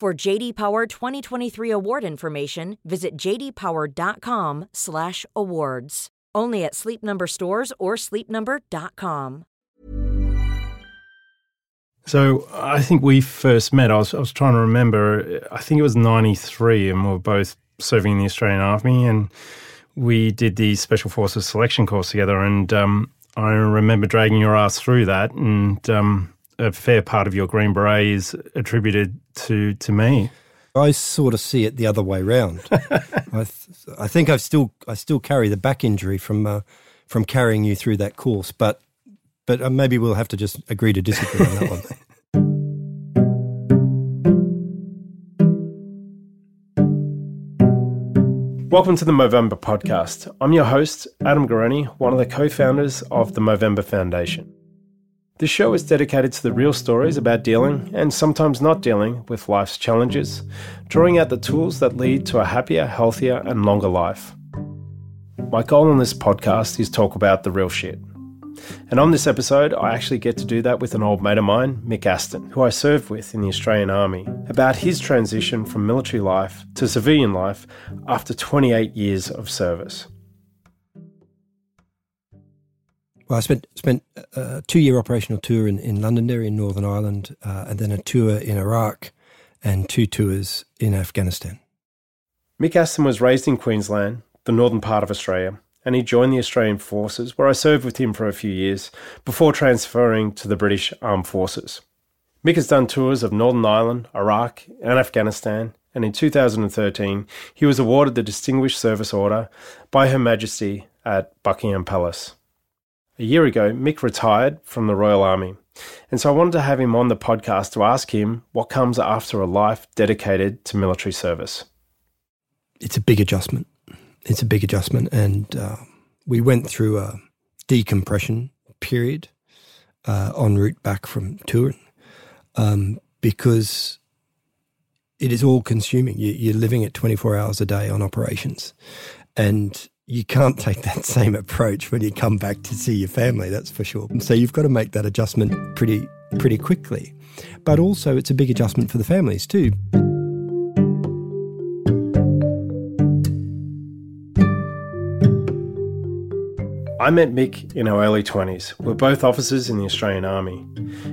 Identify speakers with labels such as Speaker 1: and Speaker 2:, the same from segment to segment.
Speaker 1: For JD Power 2023 award information, visit jdpower.com/awards. Only at Sleep Number stores or sleepnumber.com.
Speaker 2: So I think we first met. I was, I was trying to remember. I think it was '93, and we were both serving in the Australian Army, and we did the Special Forces selection course together. And um, I remember dragging your ass through that, and um, a fair part of your Green Beret is attributed to to me.
Speaker 3: I sort of see it the other way round. I, th- I think I still I still carry the back injury from uh, from carrying you through that course, but but uh, maybe we'll have to just agree to disagree on that one.
Speaker 2: Welcome to the Movember podcast. I'm your host, Adam Garone, one of the co founders of the Movember Foundation. This show is dedicated to the real stories about dealing and sometimes not dealing with life's challenges, drawing out the tools that lead to a happier, healthier, and longer life. My goal on this podcast is talk about the real shit. And on this episode, I actually get to do that with an old mate of mine, Mick Aston, who I served with in the Australian Army, about his transition from military life to civilian life after 28 years of service.
Speaker 3: Well, I spent spent a two year operational tour in, in Londonderry in Northern Ireland, uh, and then a tour in Iraq, and two tours in Afghanistan.
Speaker 2: Mick Aston was raised in Queensland, the northern part of Australia, and he joined the Australian Forces, where I served with him for a few years before transferring to the British Armed Forces. Mick has done tours of Northern Ireland, Iraq, and Afghanistan, and in 2013 he was awarded the Distinguished Service Order by Her Majesty at Buckingham Palace. A year ago, Mick retired from the Royal Army, and so I wanted to have him on the podcast to ask him what comes after a life dedicated to military service.
Speaker 3: It's a big adjustment. It's a big adjustment, and uh, we went through a decompression period uh, en route back from touring um, because it is all consuming. You, are living it 24 hours a day on operations. And you can't take that same approach when you come back to see your family, that's for sure. So you've got to make that adjustment pretty pretty quickly. But also it's a big adjustment for the families too.
Speaker 2: I met Mick in our early 20s. We're both officers in the Australian Army.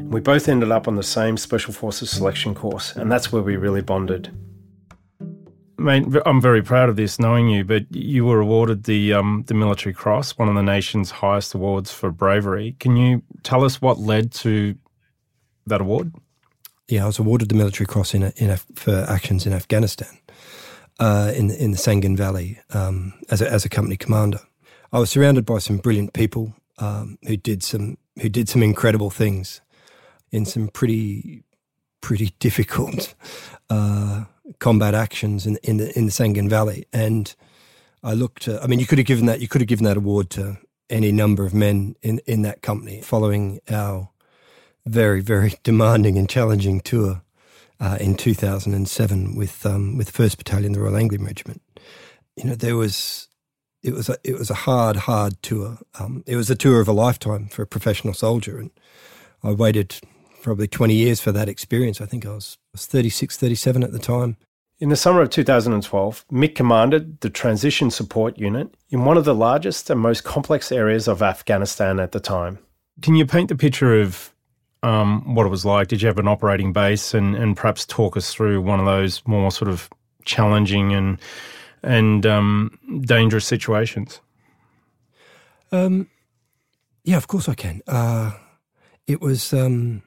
Speaker 2: We both ended up on the same Special Forces selection course, and that's where we really bonded. I'm very proud of this, knowing you. But you were awarded the um, the Military Cross, one of the nation's highest awards for bravery. Can you tell us what led to that award?
Speaker 3: Yeah, I was awarded the Military Cross in, in for actions in Afghanistan, uh, in in the Sangin Valley, um, as a, as a company commander. I was surrounded by some brilliant people um, who did some who did some incredible things in some pretty pretty difficult. Uh, combat actions in in the in the Sangin Valley, and I looked. I mean, you could have given that you could have given that award to any number of men in in that company following our very very demanding and challenging tour uh, in 2007 with um, with First Battalion, the Royal Anglian Regiment. You know, there was it was a it was a hard hard tour. Um, it was a tour of a lifetime for a professional soldier, and I waited probably 20 years for that experience. I think I was, was 36, 37 at the time.
Speaker 2: In the summer of 2012, Mick commanded the Transition Support Unit in one of the largest and most complex areas of Afghanistan at the time. Can you paint the picture of um, what it was like? Did you have an operating base, and and perhaps talk us through one of those more sort of challenging and and um, dangerous situations?
Speaker 3: Um, yeah, of course I can. Uh, it was um,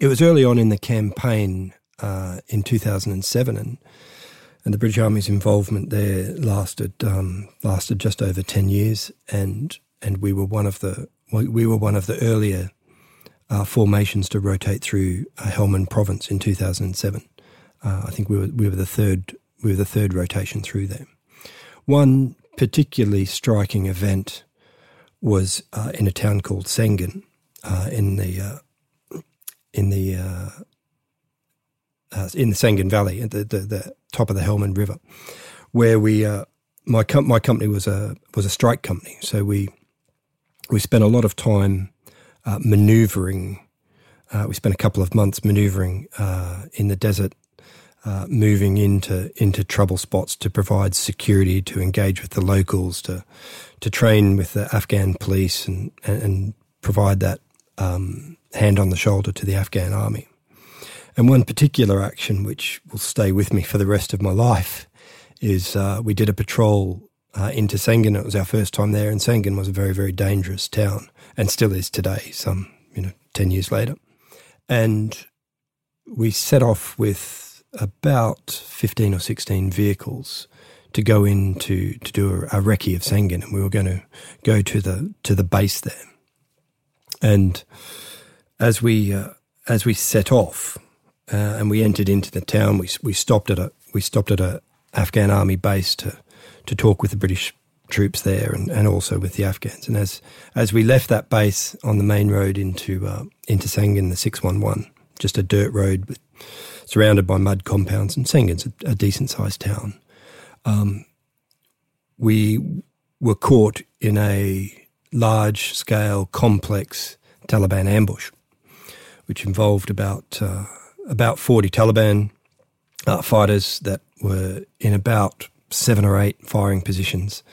Speaker 3: it was early on in the campaign uh, in 2007, and and the British Army's involvement there lasted um, lasted just over ten years, and and we were one of the we were one of the earlier uh, formations to rotate through uh, Helmand Province in 2007. Uh, I think we were we were the third we were the third rotation through there. One particularly striking event was uh, in a town called Sangin uh, in the uh, in the uh, uh, in the Sangin Valley at the, the, the, top of the Helmand River, where we uh, my com- my company was a was a strike company, so we we spent a lot of time manoeuvring. we spent a couple of months manoeuvring in the desert uh, moving into into trouble spots to provide security, to engage with the locals, to to train with the Afghan police, and and provide that um, hand on the shoulder to the Afghan army. And one particular action which will stay with me for the rest of my life is uh, we did a patrol uh, into Sangin. It was our first time there, and Sangin was a very very dangerous town, and still is today. Some you know ten years later, and we set off with about 15 or 16 vehicles to go in to, to do a, a recce of Sangin, and we were going to go to the to the base there. And as we uh, as we set off uh, and we entered into the town, we we stopped at a we stopped at a Afghan army base to to talk with the British troops there and, and also with the Afghans. And as as we left that base on the main road into uh, into Sangin, the six one one, just a dirt road with surrounded by mud compounds, and Sangin's a, a decent sized town. Um, we were caught in a large scale, complex Taliban ambush, which involved about uh, about 40 Taliban uh, fighters that were in about seven or eight firing positions.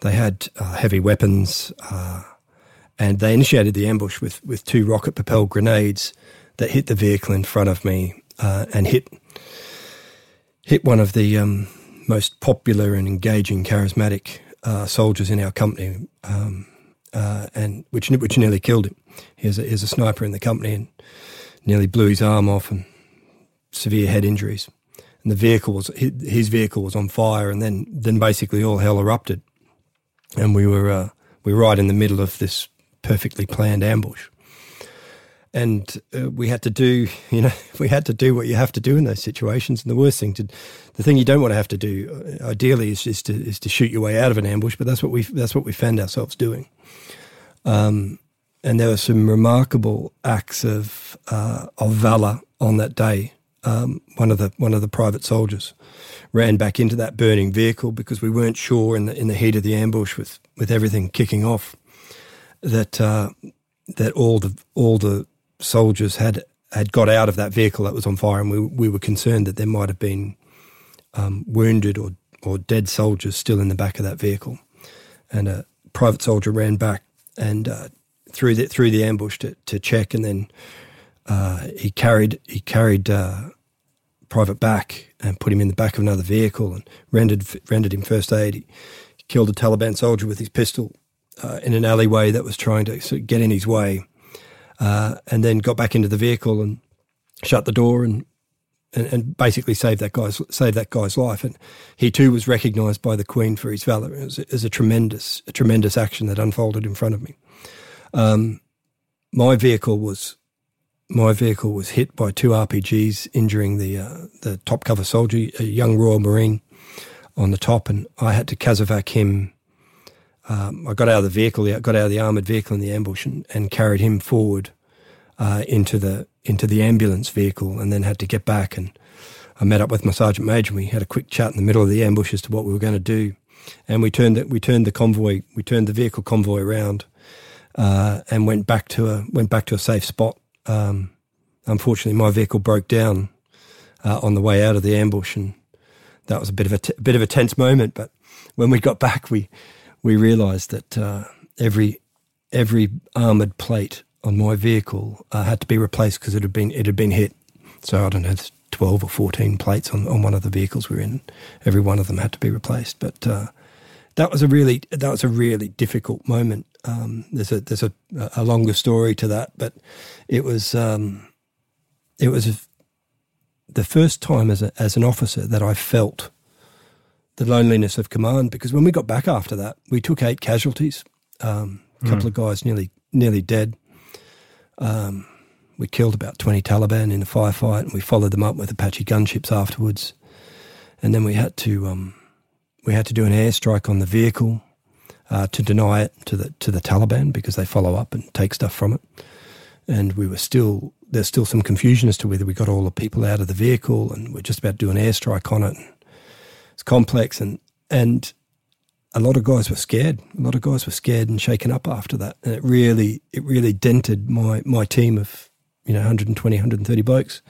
Speaker 3: They had uh, heavy weapons, uh, and they initiated the ambush with, with two rocket propelled grenades that hit the vehicle in front of me uh, and hit hit one of the um, most popular and engaging, charismatic uh, soldiers in our company, um, uh, and which which nearly killed him. He was, a, he was a sniper in the company and nearly blew his arm off and severe head injuries. And the vehicle was his vehicle was on fire, and then then basically all hell erupted, and we were uh, we were right in the middle of this perfectly planned ambush and uh, we had to do you know we had to do what you have to do in those situations and the worst thing to the thing you don't want to have to do uh, ideally is, is to is to shoot your way out of an ambush but that's what we that's what we found ourselves doing um, and there were some remarkable acts of uh, of valor on that day um, one of the one of the private soldiers ran back into that burning vehicle because we weren't sure in the in the heat of the ambush with with everything kicking off that uh, that all the all the soldiers had had got out of that vehicle that was on fire, and we we were concerned that there might have been um, wounded or or dead soldiers still in the back of that vehicle. And a private soldier ran back and uh, through the through the ambush to, to check, and then uh, he carried he carried uh, private back and put him in the back of another vehicle and rendered rendered him first aid. He killed a Taliban soldier with his pistol uh, in an alleyway that was trying to sort of get in his way uh, and then got back into the vehicle and shut the door and, and, and basically saved that guy's saved that guy's life. And he too was recognised by the Queen for his valour. It was, it was, a tremendous a tremendous action that unfolded in front of me. Um, my vehicle was my vehicle was hit by two RPGs, injuring the uh, the top cover soldier, a young Royal Marine, on the top, and I had to casevac him um, I got out of the vehicle, got out of the armored vehicle in the ambush, and, and carried him forward uh, into the into the ambulance vehicle, and then had to get back. And I met up with my sergeant major. and We had a quick chat in the middle of the ambush as to what we were going to do, and we turned the, we turned the convoy, we turned the vehicle convoy around, uh, and went back to a went back to a safe spot. Um, unfortunately, my vehicle broke down uh, on the way out of the ambush, and that was a bit of a t- bit of a tense moment. But when we got back, we we realised that uh, every every armoured plate on my vehicle uh, had to be replaced because it had been it had been hit. So I don't know, 12 or 14 plates on, on one of the vehicles we were in. Every one of them had to be replaced. But uh, that was a really that was a really difficult moment. Um, there's a there's a, a longer story to that, but it was um, it was the first time as a, as an officer that I felt the loneliness of command because when we got back after that, we took eight casualties. Um, a couple mm. of guys nearly nearly dead. Um, we killed about 20 Taliban in a firefight and we followed them up with Apache gunships afterwards. And then we had to um, we had to do an airstrike on the vehicle uh, to deny it to the to the Taliban because they follow up and take stuff from it. And we were still there's still some confusion as to whether we got all the people out of the vehicle and we're just about to do an airstrike on it. It's complex and and a lot of guys were scared. A lot of guys were scared and shaken up after that, and it really it really dented my my team of you know 120, 130 blokes.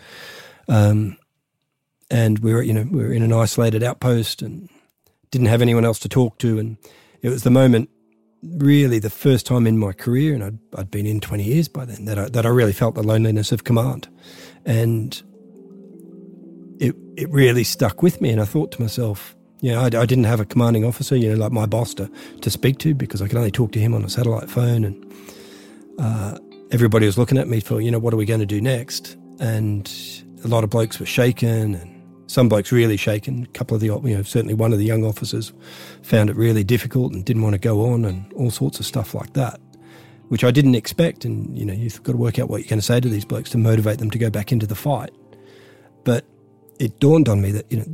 Speaker 3: Um, and we were you know we were in an isolated outpost and didn't have anyone else to talk to, and it was the moment. Really, the first time in my career, and I'd, I'd been in 20 years by then, that I, that I really felt the loneliness of command. And it, it really stuck with me. And I thought to myself, know, I, I, didn't have a commanding officer, you know, like my boss to, to speak to because I could only talk to him on a satellite phone. And uh, everybody was looking at me for, you know, what are we going to do next? And a lot of blokes were shaken and some blokes really shaken. A couple of the, you know, certainly one of the young officers found it really difficult and didn't want to go on and all sorts of stuff like that, which I didn't expect. And, you know, you've got to work out what you're going to say to these blokes to motivate them to go back into the fight. But it dawned on me that, you know,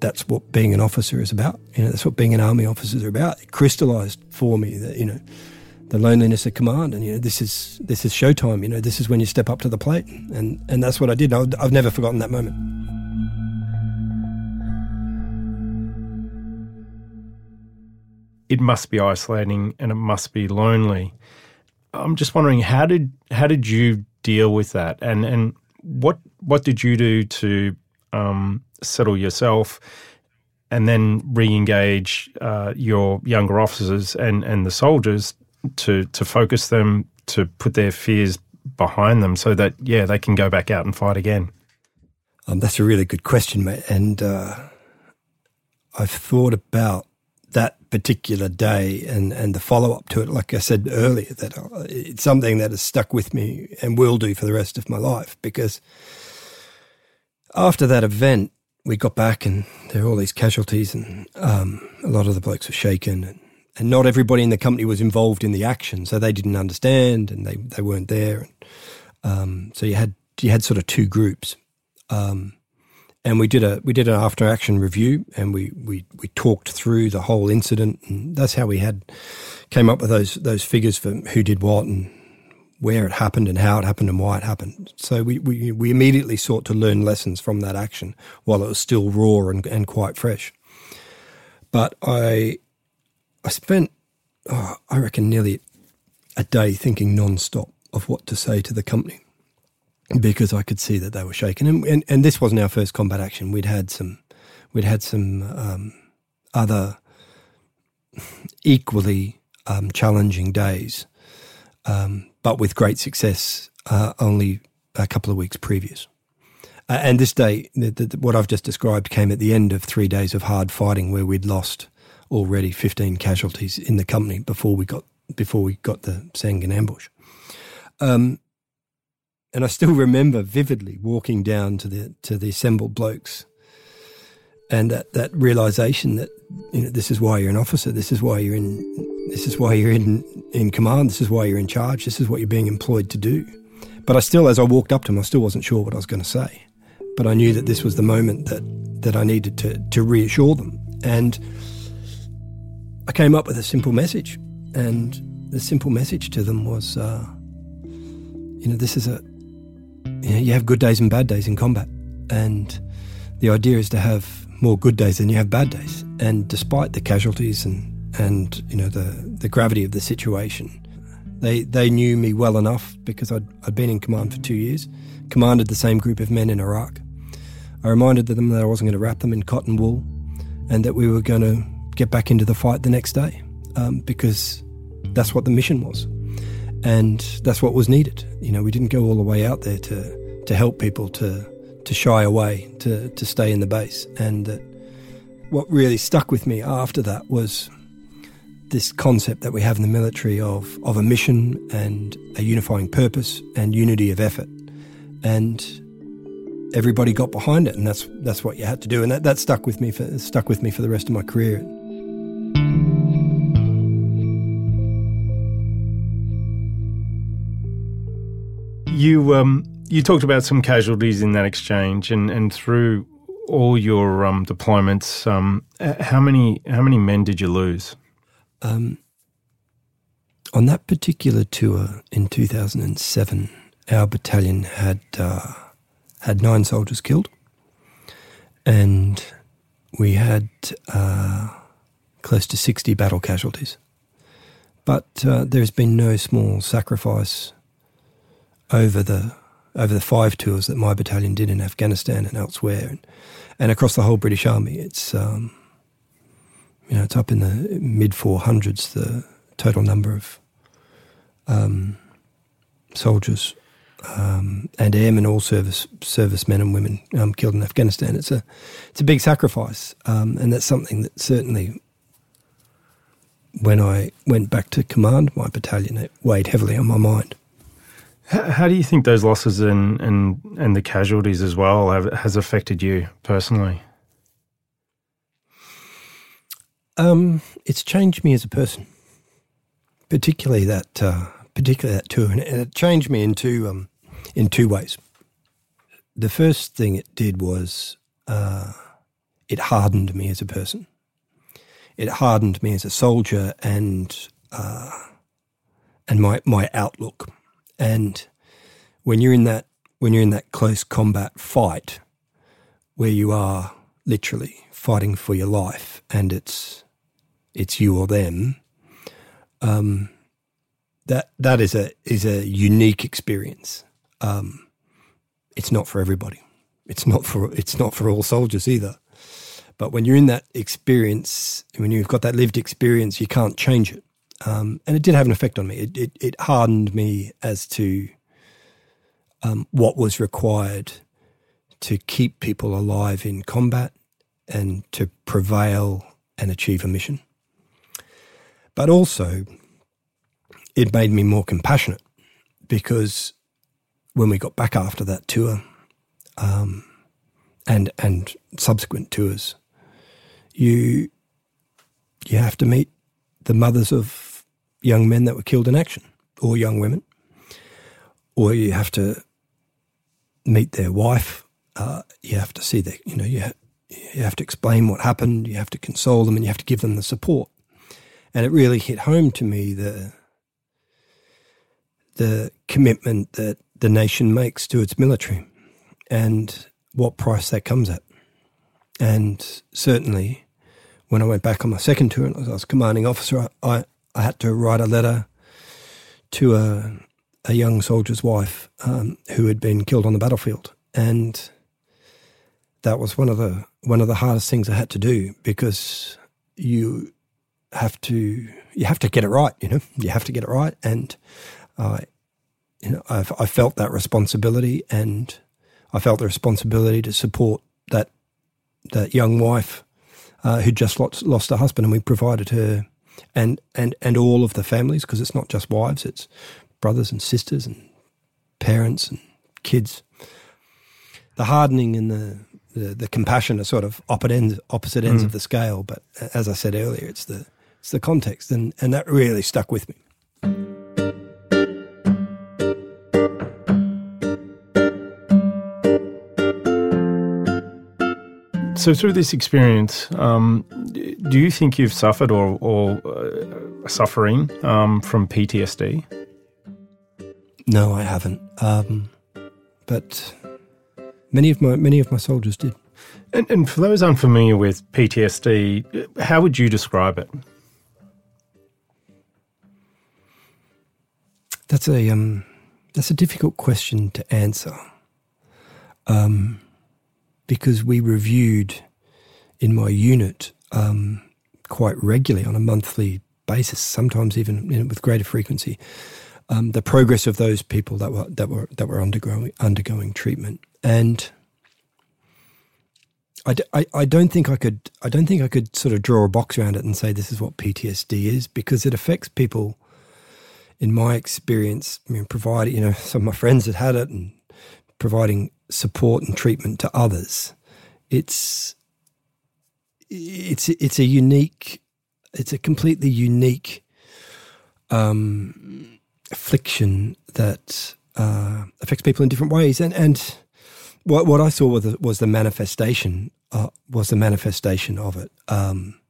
Speaker 3: that's what being an officer is about. You know, that's what being an army officer is about. It crystallized for me that, you know, the loneliness of command and you know this is this is showtime you know this is when you step up to the plate and and that's what I did I've never forgotten that moment
Speaker 2: it must be isolating and it must be lonely I'm just wondering how did how did you deal with that and and what what did you do to um, settle yourself, and then re-engage uh, your younger officers and, and the soldiers to to focus them to put their fears behind them, so that yeah they can go back out and fight again.
Speaker 3: Um, that's a really good question, mate, and uh, I've thought about that particular day and, and the follow up to it, like I said earlier, that uh, it's something that has stuck with me and will do for the rest of my life because after that event, we got back and there were all these casualties, and um, a lot of the blokes were shaken, and, and not everybody in the company was involved in the action, so they didn't understand and they, they weren't there. And, um, so you had you had sort of two groups, um, and we did a we did an after action review, and we, we we talked through the whole incident, and that's how we had came up with those those figures for who did what and where it happened and how it happened and why it happened. So we, we, we immediately sought to learn lessons from that action while it was still raw and, and quite fresh. But I, I spent, oh, I reckon, nearly a day thinking non-stop of what to say to the company because I could see that they were shaken. And, and, and this wasn't our first combat action. We'd had some, we'd had some um, other equally um, challenging days. Um, but with great success uh, only a couple of weeks previous. Uh, and this day, the, the, what I've just described came at the end of three days of hard fighting, where we'd lost already 15 casualties in the company before we got before we got the Sangin ambush. Um, and I still remember vividly walking down to the to the assembled blokes, and that that realization that you know this is why you're an officer, this is why you're in this is why you're in, in command. This is why you're in charge. This is what you're being employed to do. But I still, as I walked up to him, I still wasn't sure what I was going to say. But I knew that this was the moment that, that I needed to, to reassure them. And I came up with a simple message. And the simple message to them was, uh, you know, this is a, you, know, you have good days and bad days in combat. And the idea is to have more good days than you have bad days. And despite the casualties and and you know the the gravity of the situation. They they knew me well enough because I'd I'd been in command for two years, commanded the same group of men in Iraq. I reminded them that I wasn't going to wrap them in cotton wool, and that we were going to get back into the fight the next day, um, because that's what the mission was. and that's what was needed. You know, we didn't go all the way out there to to help people to to shy away, to to stay in the base, and that what really stuck with me after that was this concept that we have in the military of of a mission and a unifying purpose and unity of effort, and everybody got behind it, and that's that's what you had to do, and that, that stuck with me for stuck with me for the rest of my career.
Speaker 2: You um, you talked about some casualties in that exchange, and, and through all your um, deployments, um, how many how many men did you lose?
Speaker 3: Um, on that particular tour in 2007, our battalion had uh, had nine soldiers killed, and we had uh, close to 60 battle casualties. But uh, there's been no small sacrifice over the over the five tours that my battalion did in Afghanistan and elsewhere, and, and across the whole British Army. It's um, you know it's up in the mid 400s the total number of um, soldiers um, and airmen, all service servicemen and women um, killed in Afghanistan. It's a it's a big sacrifice, um, and that's something that certainly, when I went back to command my battalion, it weighed heavily on my mind.
Speaker 2: How, how do you think those losses and and and the casualties as well have, has affected you personally?
Speaker 3: Um, it's changed me as a person, particularly that uh, particularly that tour, and it changed me into um, in two ways. The first thing it did was uh, it hardened me as a person. It hardened me as a soldier and uh, and my my outlook. And when you're in that when you're in that close combat fight, where you are literally fighting for your life, and it's it's you or them. Um, that that is a is a unique experience. Um, it's not for everybody. It's not for it's not for all soldiers either. But when you're in that experience, when you've got that lived experience, you can't change it. Um, and it did have an effect on me. It it, it hardened me as to um, what was required to keep people alive in combat and to prevail and achieve a mission. But also, it made me more compassionate because when we got back after that tour um, and and subsequent tours, you you have to meet the mothers of young men that were killed in action or young women, or you have to meet their wife. Uh, you have to see their, you know, you, ha- you have to explain what happened. You have to console them, and you have to give them the support. And it really hit home to me the the commitment that the nation makes to its military and what price that comes at. And certainly, when I went back on my second tour and I was commanding officer, I, I had to write a letter to a, a young soldier's wife um, who had been killed on the battlefield. And that was one of the one of the hardest things I had to do because you have to you have to get it right. You know, you have to get it right, and I, you know, I've, I felt that responsibility, and I felt the responsibility to support that that young wife uh, who just lost, lost her husband, and we provided her and and and all of the families because it's not just wives; it's brothers and sisters and parents and kids. The hardening and the the, the compassion are sort of opposite ends opposite ends mm. of the scale, but as I said earlier, it's the it's the context, and and that really stuck with me.
Speaker 2: So, through this experience, um, do you think you've suffered or, or uh, suffering um, from PTSD?
Speaker 3: No, I haven't. Um, but many of my many of my soldiers did.
Speaker 2: And, and for those unfamiliar with PTSD, how would you describe it?
Speaker 3: That's a um, that's a difficult question to answer. Um, because we reviewed in my unit um, quite regularly on a monthly basis, sometimes even you know, with greater frequency, um, the progress of those people that were that were that were undergoing undergoing treatment, and I, d- I, I don't think I could I don't think I could sort of draw a box around it and say this is what PTSD is because it affects people. In my experience, I mean, providing you know some of my friends that had it and providing support and treatment to others, it's it's it's a unique, it's a completely unique um, affliction that uh, affects people in different ways, and and what what I saw was the, was the manifestation uh, was the manifestation of it. Um,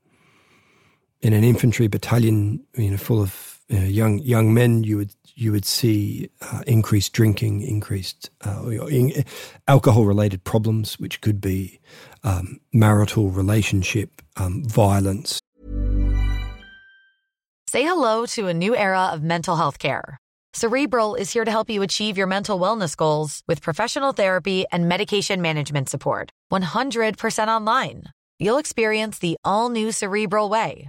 Speaker 3: in an infantry battalion, you know, full of know, young young men. You would you would see uh, increased drinking, increased uh, in, alcohol related problems, which could be um, marital relationship, um, violence.
Speaker 4: Say hello to a new era of mental health care. Cerebral is here to help you achieve your mental wellness goals with professional therapy and medication management support. 100% online. You'll experience the all new Cerebral Way,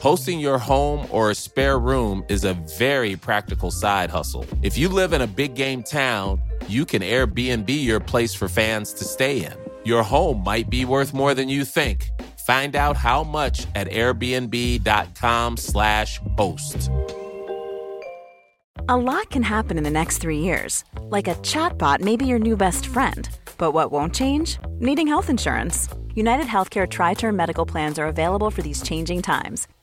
Speaker 5: Hosting your home or a spare room is a very practical side hustle. If you live in a big game town, you can Airbnb your place for fans to stay in. Your home might be worth more than you think. Find out how much at airbnb.com/slash host.
Speaker 6: A lot can happen in the next three years. Like a chatbot may be your new best friend. But what won't change? Needing health insurance. United Healthcare Tri Term Medical Plans are available for these changing times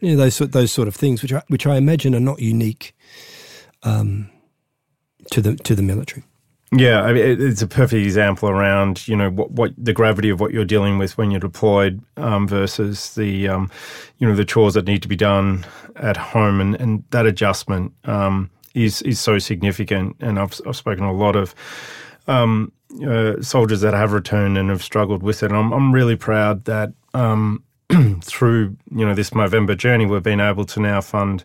Speaker 3: you know, those those sort of things, which I, which I imagine are not unique um, to the to the military.
Speaker 2: Yeah, I mean, it's a perfect example around you know what, what the gravity of what you're dealing with when you're deployed um, versus the um, you know the chores that need to be done at home, and, and that adjustment um, is is so significant. And I've I've spoken to a lot of um, uh, soldiers that have returned and have struggled with it. And I'm I'm really proud that um, through you know this Movember journey, we've been able to now fund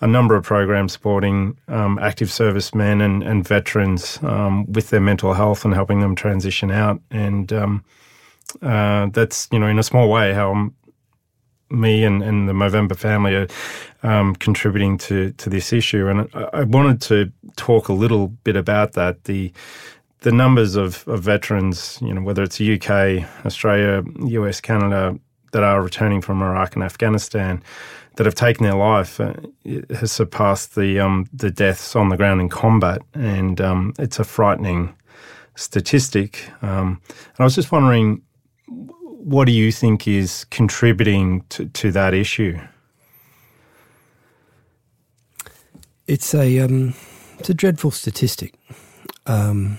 Speaker 2: a number of programs supporting um, active servicemen and, and veterans um, with their mental health and helping them transition out. And um, uh, that's you know in a small way how me and, and the Movember family are um, contributing to to this issue. And I, I wanted to talk a little bit about that. The the numbers of, of veterans, you know, whether it's UK, Australia, US, Canada, that are returning from Iraq and Afghanistan that have taken their life uh, has surpassed the um, the deaths on the ground in combat, and um, it's a frightening statistic. Um, and I was just wondering, what do you think is contributing to, to that issue?
Speaker 3: It's a um, it's a dreadful statistic. Um,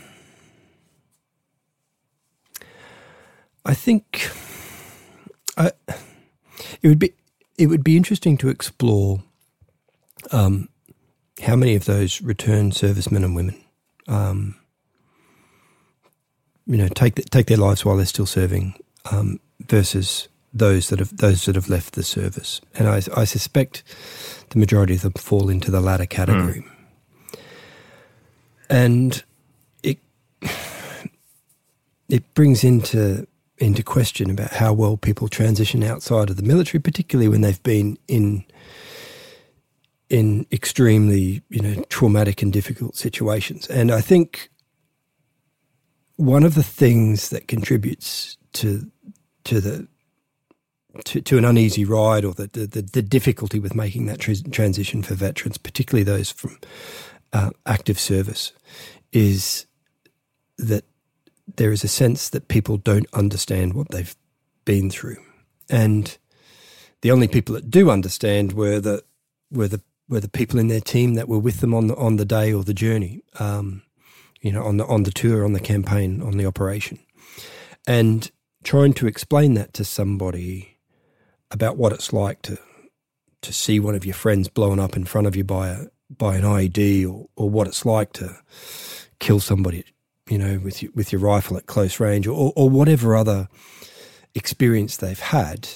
Speaker 3: I think I, it would be it would be interesting to explore um, how many of those returned servicemen and women, um, you know, take the, take their lives while they're still serving, um, versus those that have those that have left the service. And I, I suspect the majority of them fall into the latter category. Mm. And it it brings into into question about how well people transition outside of the military, particularly when they've been in in extremely you know traumatic and difficult situations. And I think one of the things that contributes to to the to, to an uneasy ride or the, the, the difficulty with making that tr- transition for veterans, particularly those from uh, active service, is that there is a sense that people don't understand what they've been through, and the only people that do understand were the were the were the people in their team that were with them on the on the day or the journey, um, you know, on the on the tour, on the campaign, on the operation, and trying to explain that to somebody about what it's like to to see one of your friends blown up in front of you by a by an IED or, or what it's like to kill somebody you know, with your, with your rifle at close range, or, or whatever other experience they've had,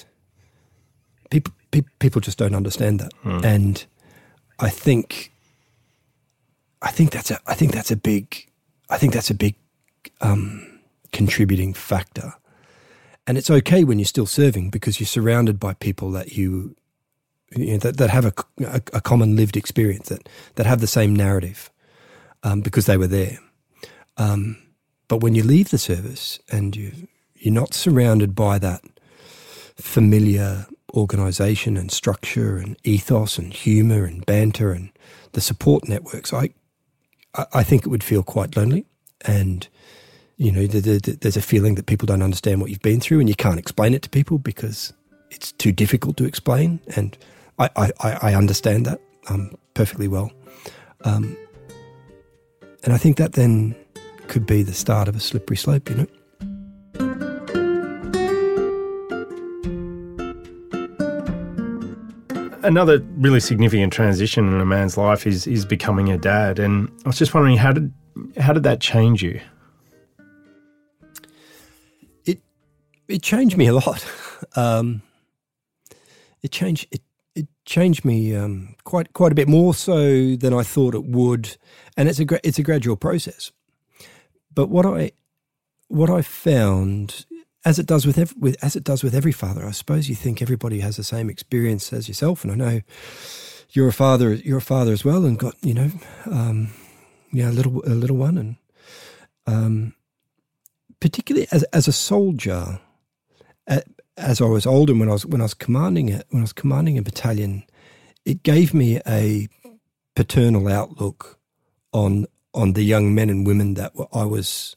Speaker 3: people pe- people just don't understand that, hmm. and I think I think that's a I think that's a big I think that's a big um, contributing factor, and it's okay when you're still serving because you're surrounded by people that you. You know, that, that have a, a, a, common lived experience that, that have the same narrative um, because they were there um, but when you leave the service and you you're not surrounded by that familiar organisation and structure and ethos and humour and banter and the support networks, I I think it would feel quite lonely and you know, the, the, there's a feeling that people don't understand what you've been through, and you can't explain it to people because it's too difficult to explain. And I, I, I understand that um, perfectly well. Um, and I think that then could be the start of a slippery slope, you know.
Speaker 2: Another really significant transition in a man's life is is becoming a dad, and I was just wondering how did how did that change you?
Speaker 3: It it changed me a lot. Um, it changed it it changed me um, quite quite a bit more so than I thought it would, and it's a gra- it's a gradual process. But what I what I found, as it does with, every, with as it does with every father, I suppose you think everybody has the same experience as yourself, and I know you're a father. You're a father as well, and got you know, um, yeah, a little a little one, and um, particularly as as a soldier, as I was older, when I was when I was commanding it, when I was commanding a battalion, it gave me a paternal outlook on on the young men and women that I was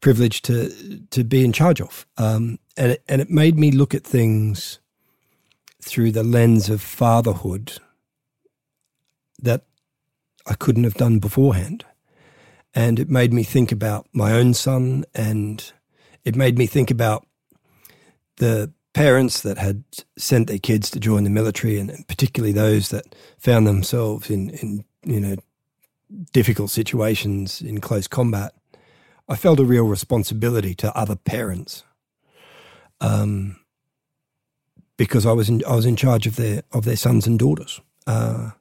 Speaker 3: privileged to to be in charge of, um, and it, and it made me look at things through the lens of fatherhood that I couldn't have done beforehand, and it made me think about my own son, and it made me think about the parents that had sent their kids to join the military, and particularly those that found themselves in, in you know difficult situations in close combat, I felt a real responsibility to other parents, um, because I was in I was in charge of their of their sons and daughters. Uh,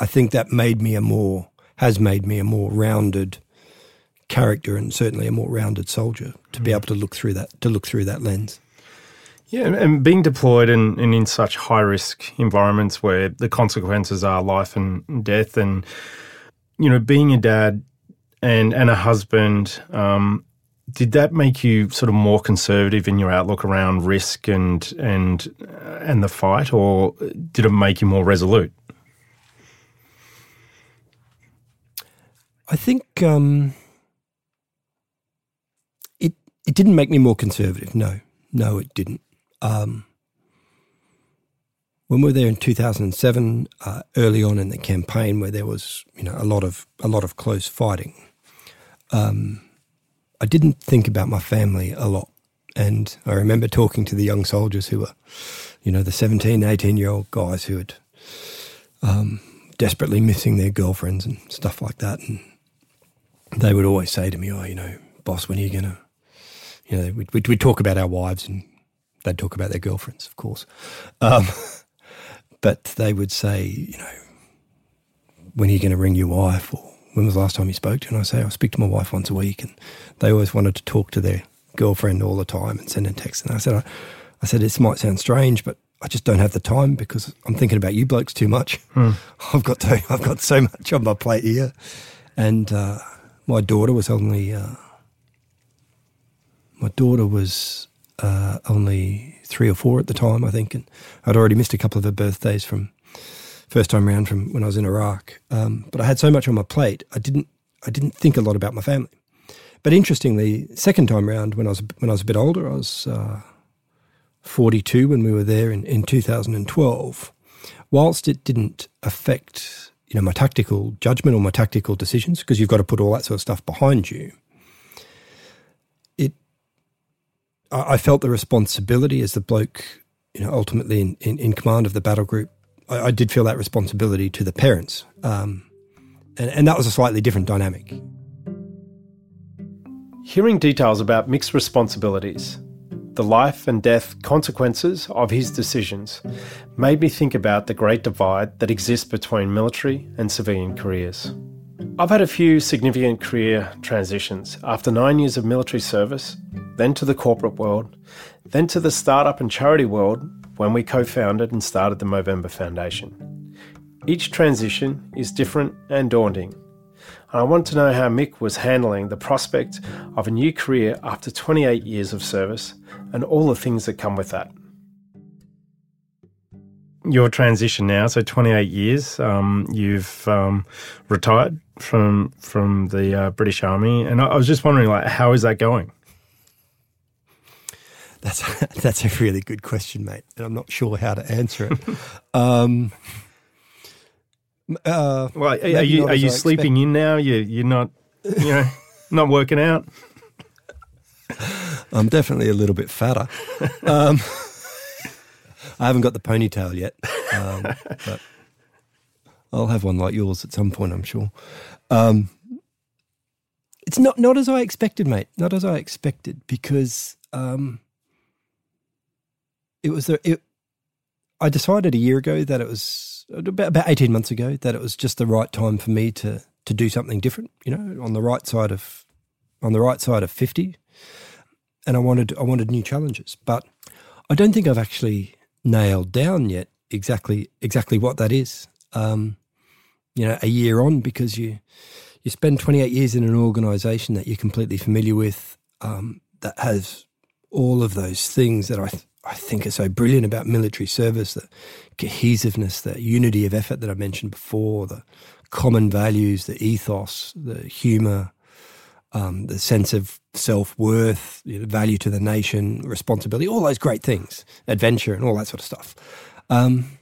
Speaker 3: I think that made me a more has made me a more rounded character and certainly a more rounded soldier to be mm. able to look through that to look through that lens.
Speaker 2: Yeah, and being deployed and, in such high risk environments where the consequences are life and death and you know, being a dad and and a husband, um, did that make you sort of more conservative in your outlook around risk and and uh, and the fight, or did it make you more resolute?
Speaker 3: I think um, it it didn't make me more conservative. No, no, it didn't. Um, when we were there in 2007, uh, early on in the campaign, where there was you know a lot of a lot of close fighting, um, I didn't think about my family a lot, and I remember talking to the young soldiers who were, you know, the 17, 18 year old guys who had um, desperately missing their girlfriends and stuff like that, and they would always say to me, "Oh, you know, boss, when are you gonna?" You know, we'd, we'd, we'd talk about our wives and they'd talk about their girlfriends, of course. Um, but they would say, you know, when are you going to ring your wife? Or when was the last time you spoke to her? And I say, I speak to my wife once a week. And they always wanted to talk to their girlfriend all the time and sending texts. And I said, I, I said, this might sound strange, but I just don't have the time because I'm thinking about you blokes too much.
Speaker 2: Hmm.
Speaker 3: I've got to, I've got so much on my plate here, and uh, my daughter was only uh, my daughter was uh, only three or four at the time, I think, and I'd already missed a couple of her birthdays from first time round from when I was in Iraq. Um, but I had so much on my plate, I didn't I didn't think a lot about my family. But interestingly, second time round when I was when I was a bit older, I was uh, 42 when we were there in, in 2012. Whilst it didn't affect you know my tactical judgment or my tactical decisions because you've got to put all that sort of stuff behind you. It I, felt the responsibility as the bloke you know ultimately in, in, in command of the battle group. I, I, did feel that responsibility to the parents, um, and, and that was a slightly different dynamic.
Speaker 2: Hearing details about Mick's responsibilities, the life and death consequences of his decisions, made me think about the great divide that exists between military and civilian careers. I've had a few significant career transitions after nine years of military service, then to the corporate world, then to the startup and charity world when we co founded and started the Movember Foundation. Each transition is different and daunting, and I want to know how Mick was handling the prospect of a new career after 28 years of service and all the things that come with that. Your transition now, so 28 years, um, you've um, retired from from the uh, British Army, and I, I was just wondering, like, how is that going?
Speaker 3: That's that's a really good question, mate, and I'm not sure how to answer it. um,
Speaker 2: uh, well, are, are you are you sleeping in now? You you're not you know not working out.
Speaker 3: I'm definitely a little bit fatter. I haven't got the ponytail yet, um, but I'll have one like yours at some point, I'm sure. Um, it's not not as I expected, mate. Not as I expected because um, it was the it. I decided a year ago that it was about, about 18 months ago that it was just the right time for me to to do something different, you know, on the right side of on the right side of 50. And I wanted I wanted new challenges, but I don't think I've actually nailed down yet exactly exactly what that is. Um, you know, a year on because you you spend 28 years in an organization that you're completely familiar with um, that has all of those things that I th- I think are so brilliant about military service the cohesiveness, the unity of effort that I mentioned before, the common values, the ethos, the humour, um, the sense of self worth, you know, value to the nation, responsibility, all those great things, adventure, and all that sort of stuff. Um,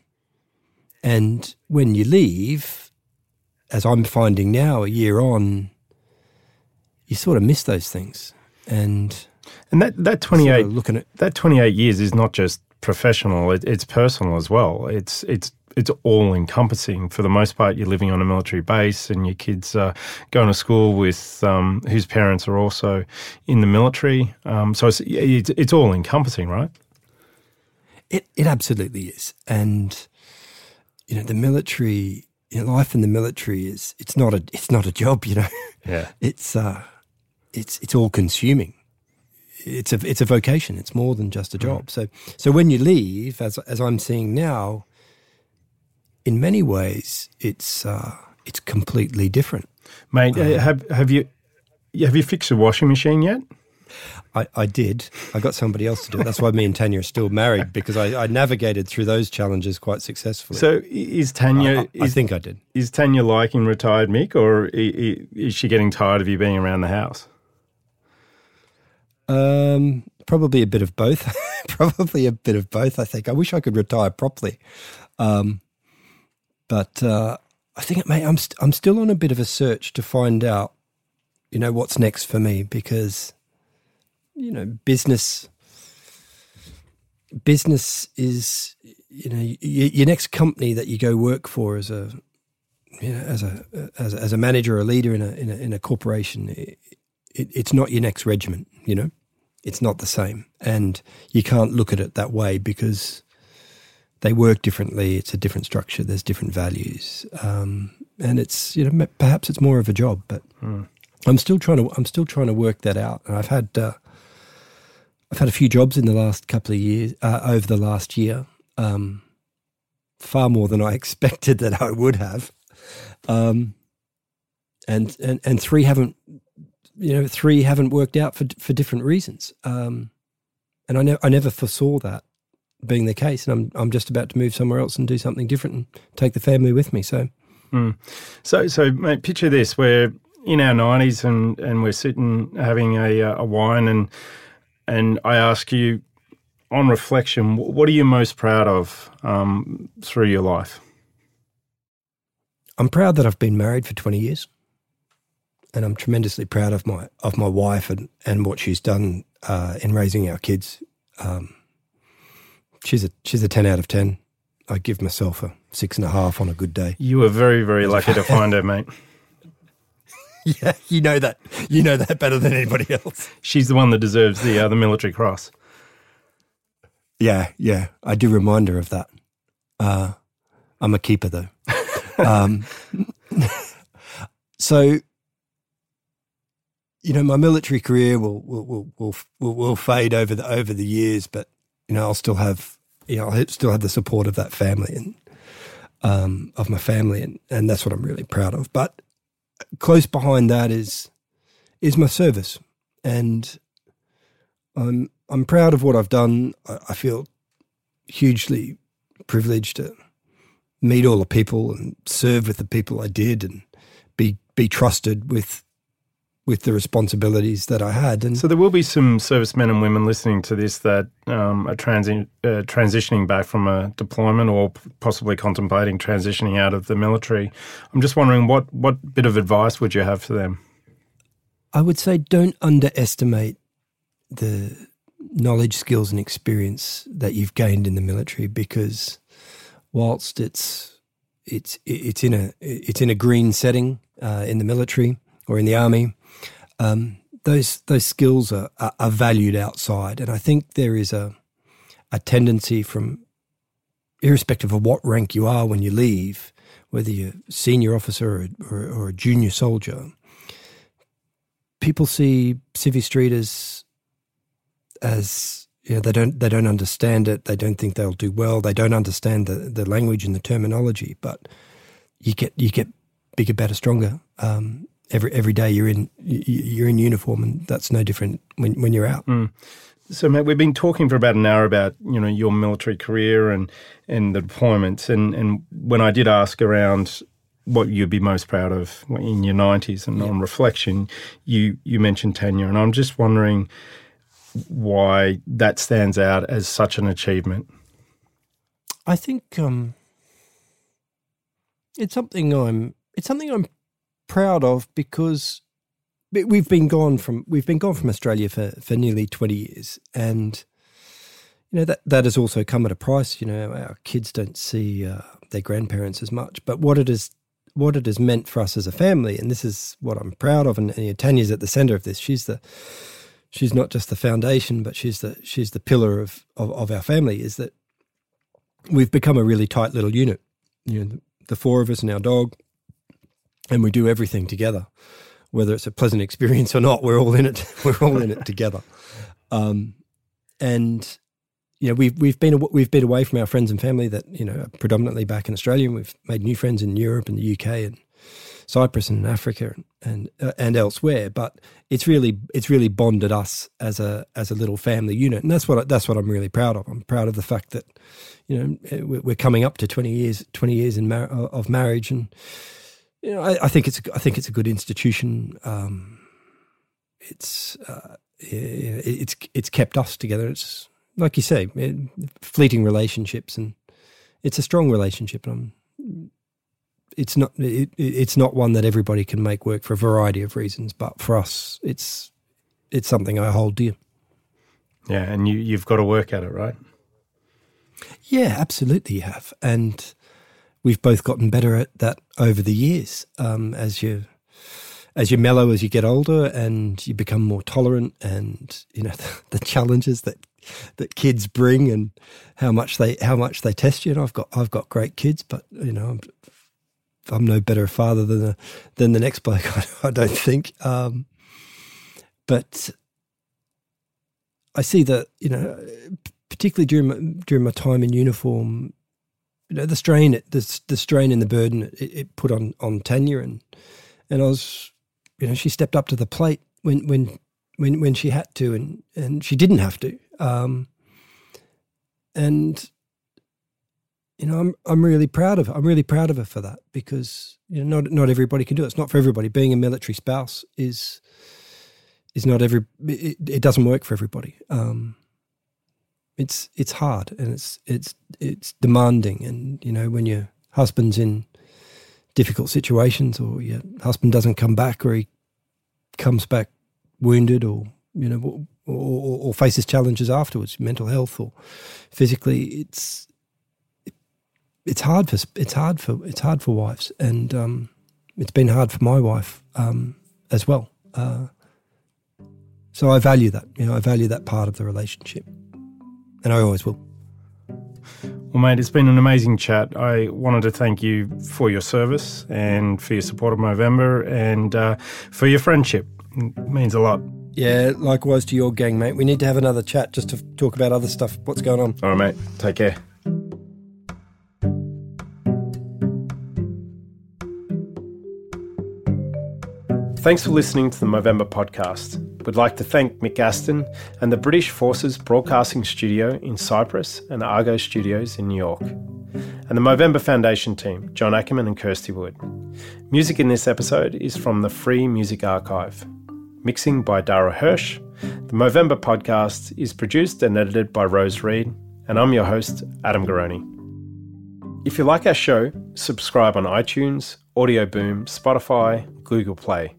Speaker 3: and when you leave, as I'm finding now, a year on, you sort of miss those things. And
Speaker 2: and that that twenty eight looking at that twenty eight years is not just professional; it, it's personal as well. It's it's it's all encompassing. For the most part, you're living on a military base, and your kids are going to school with um, whose parents are also in the military. Um, so it's, it's it's all encompassing, right?
Speaker 3: It it absolutely is, and you know the military. You know, life in the military is it's not a it's not a job. You know,
Speaker 2: yeah,
Speaker 3: it's uh, it's it's all consuming it's a it's a vocation. It's more than just a job. So so when you leave, as as I'm seeing now, in many ways, it's uh, it's completely different.
Speaker 2: Mate, uh, have have you have you fixed the washing machine yet?
Speaker 3: I, I did. I got somebody else to do it. That's why me and Tanya are still married because I, I navigated through those challenges quite successfully.
Speaker 2: So is Tanya?
Speaker 3: I, I,
Speaker 2: is,
Speaker 3: think I did.
Speaker 2: Is Tanya liking retired Mick, or is she getting tired of you being around the house?
Speaker 3: Um, probably a bit of both. probably a bit of both. I think. I wish I could retire properly, um, but uh, I think it may. I'm i st- I'm still on a bit of a search to find out, you know, what's next for me because, you know, business. Business is, you know, y- your next company that you go work for as a, you know, as a as a, as a manager or a leader in a in a, in a corporation. It, it, it's not your next regiment you know? It's not the same. And you can't look at it that way because they work differently. It's a different structure. There's different values. Um, and it's, you know, perhaps it's more of a job, but mm. I'm still trying to, I'm still trying to work that out. And I've had, uh, I've had a few jobs in the last couple of years, uh, over the last year, um, far more than I expected that I would have. Um, and, and, and three haven't, you know, three haven't worked out for, for different reasons. Um, and I, ne- I never foresaw that being the case. And I'm, I'm just about to move somewhere else and do something different and take the family with me. So,
Speaker 2: mm. so, so mate, picture this: we're in our nineties and, and we're sitting having a, uh, a wine and, and I ask you, on reflection, what are you most proud of um, through your life?
Speaker 3: I'm proud that I've been married for 20 years, and I'm tremendously proud of my of my wife and, and what she's done uh, in raising our kids. Um, she's a she's a 10 out of 10. I give myself a six and a half on a good day.
Speaker 2: You were very very lucky to find her, mate.
Speaker 3: yeah, you know that. You know that better than anybody else.
Speaker 2: She's the one that deserves the uh, the military cross.
Speaker 3: Yeah, yeah. I do remind her of that. Uh, I'm a keeper though. um, so, you know, my military career will will, will will will will fade over the over the years, but you know, I'll still have you know, I'll still have the support of that family and um, of my family, and and that's what I'm really proud of. But close behind that is is my service, and I'm I'm proud of what I've done. I, I feel hugely privileged to meet all the people and serve with the people I did, and be be trusted with with the responsibilities that I had. And
Speaker 2: so there will be some servicemen and women listening to this that um, are transi- uh, transitioning back from a deployment or possibly contemplating transitioning out of the military. I'm just wondering what what bit of advice would you have for them?
Speaker 3: I would say don't underestimate the knowledge, skills, and experience that you've gained in the military because whilst it's it's it's in a it's in a green setting uh, in the military or in the army, um, those those skills are, are, are valued outside, and I think there is a a tendency from irrespective of what rank you are when you leave, whether you're a senior officer or, or, or a junior soldier, people see Civvy Street as as you know, they don't they don't understand it. They don't think they'll do well. They don't understand the, the language and the terminology. But you get you get bigger, better, stronger. Um, every every day you're in you're in uniform, and that's no different when when you're out.
Speaker 2: Mm. So, mate, we've been talking for about an hour about you know your military career and and the deployments, and and when I did ask around what you'd be most proud of in your nineties, and yeah. on reflection, you you mentioned tenure, and I'm just wondering why that stands out as such an achievement.
Speaker 3: I think um, it's something I'm it's something I'm proud of because we've been gone from we've been gone from Australia for, for nearly twenty years, and you know that that has also come at a price. You know, our kids don't see uh, their grandparents as much, but what it is what it has meant for us as a family, and this is what I'm proud of. And, and you know, Tanya's at the centre of this. She's the she's not just the foundation, but she's the she's the pillar of, of, of our family. Is that we've become a really tight little unit. You know, the, the four of us and our dog, and we do everything together. Whether it's a pleasant experience or not, we're all in it. We're all in it together. Um, and you know, we've we've been we've been away from our friends and family that you know are predominantly back in Australia, and we've made new friends in Europe and the UK and Cyprus and Africa and uh, and elsewhere. But it's really it's really bonded us as a as a little family unit, and that's what that's what I'm really proud of. I'm proud of the fact that you know we're coming up to 20 years 20 years in mar- of marriage, and you know I, I, think it's I think it's a good institution. Um, it's uh, it's it's kept us together. It's like you say, it, fleeting relationships, and it's a strong relationship, and I'm it's not it, it's not one that everybody can make work for a variety of reasons. But for us, it's it's something I hold dear.
Speaker 2: Yeah, and you you've got to work at it, right?
Speaker 3: Yeah, absolutely, you have, and we've both gotten better at that over the years. Um, as you as you mellow, as you get older, and you become more tolerant, and you know the, the challenges that that kids bring and how much they how much they test you. And I've got I've got great kids, but you know I'm I'm no better father than the, than the next bloke. I, don't think. Um, but I see that you know, particularly during my, during my time in uniform, you know, the strain, the the strain and the burden it, it put on on Tanya, and and I was, you know, she stepped up to the plate when when when when she had to, and and she didn't have to, um, and you know, I'm I'm really proud of her. I'm really proud of her for that because you know not not everybody can do it. It's not for everybody. Being a military spouse is is not every. It, it doesn't work for everybody. Um, it's it's hard and it's it's it's demanding, and you know when your husband's in difficult situations or your husband doesn't come back or he comes back wounded or you know or, or, or faces challenges afterwards, mental health or physically, it's it's hard for it's hard for it's hard for wives, and um, it's been hard for my wife um, as well. Uh, so I value that. You know, I value that part of the relationship, and I always will.
Speaker 2: Well, mate, it's been an amazing chat. I wanted to thank you for your service and for your support of Movember and uh, for your friendship. It means a lot.
Speaker 3: Yeah, likewise to your gang, mate. We need to have another chat just to talk about other stuff. What's going on?
Speaker 2: All right, mate. Take care. Thanks for listening to the Movember podcast. We'd like to thank Mick Aston and the British Forces Broadcasting Studio in Cyprus and Argo Studios in New York, and the Movember Foundation team, John Ackerman and Kirsty Wood. Music in this episode is from the Free Music Archive. Mixing by Dara Hirsch. The Movember podcast is produced and edited by Rose Reed, and I'm your host, Adam Garone. If you like our show, subscribe on iTunes, Audio Boom, Spotify, Google Play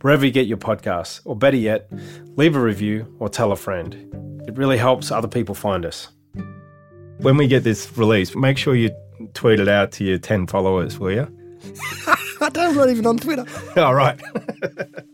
Speaker 2: wherever you get your podcasts, or better yet, leave a review or tell a friend. It really helps other people find us. When we get this release, make sure you tweet it out to your 10 followers, will you?
Speaker 3: I don't, I'm not even on Twitter.
Speaker 2: All right.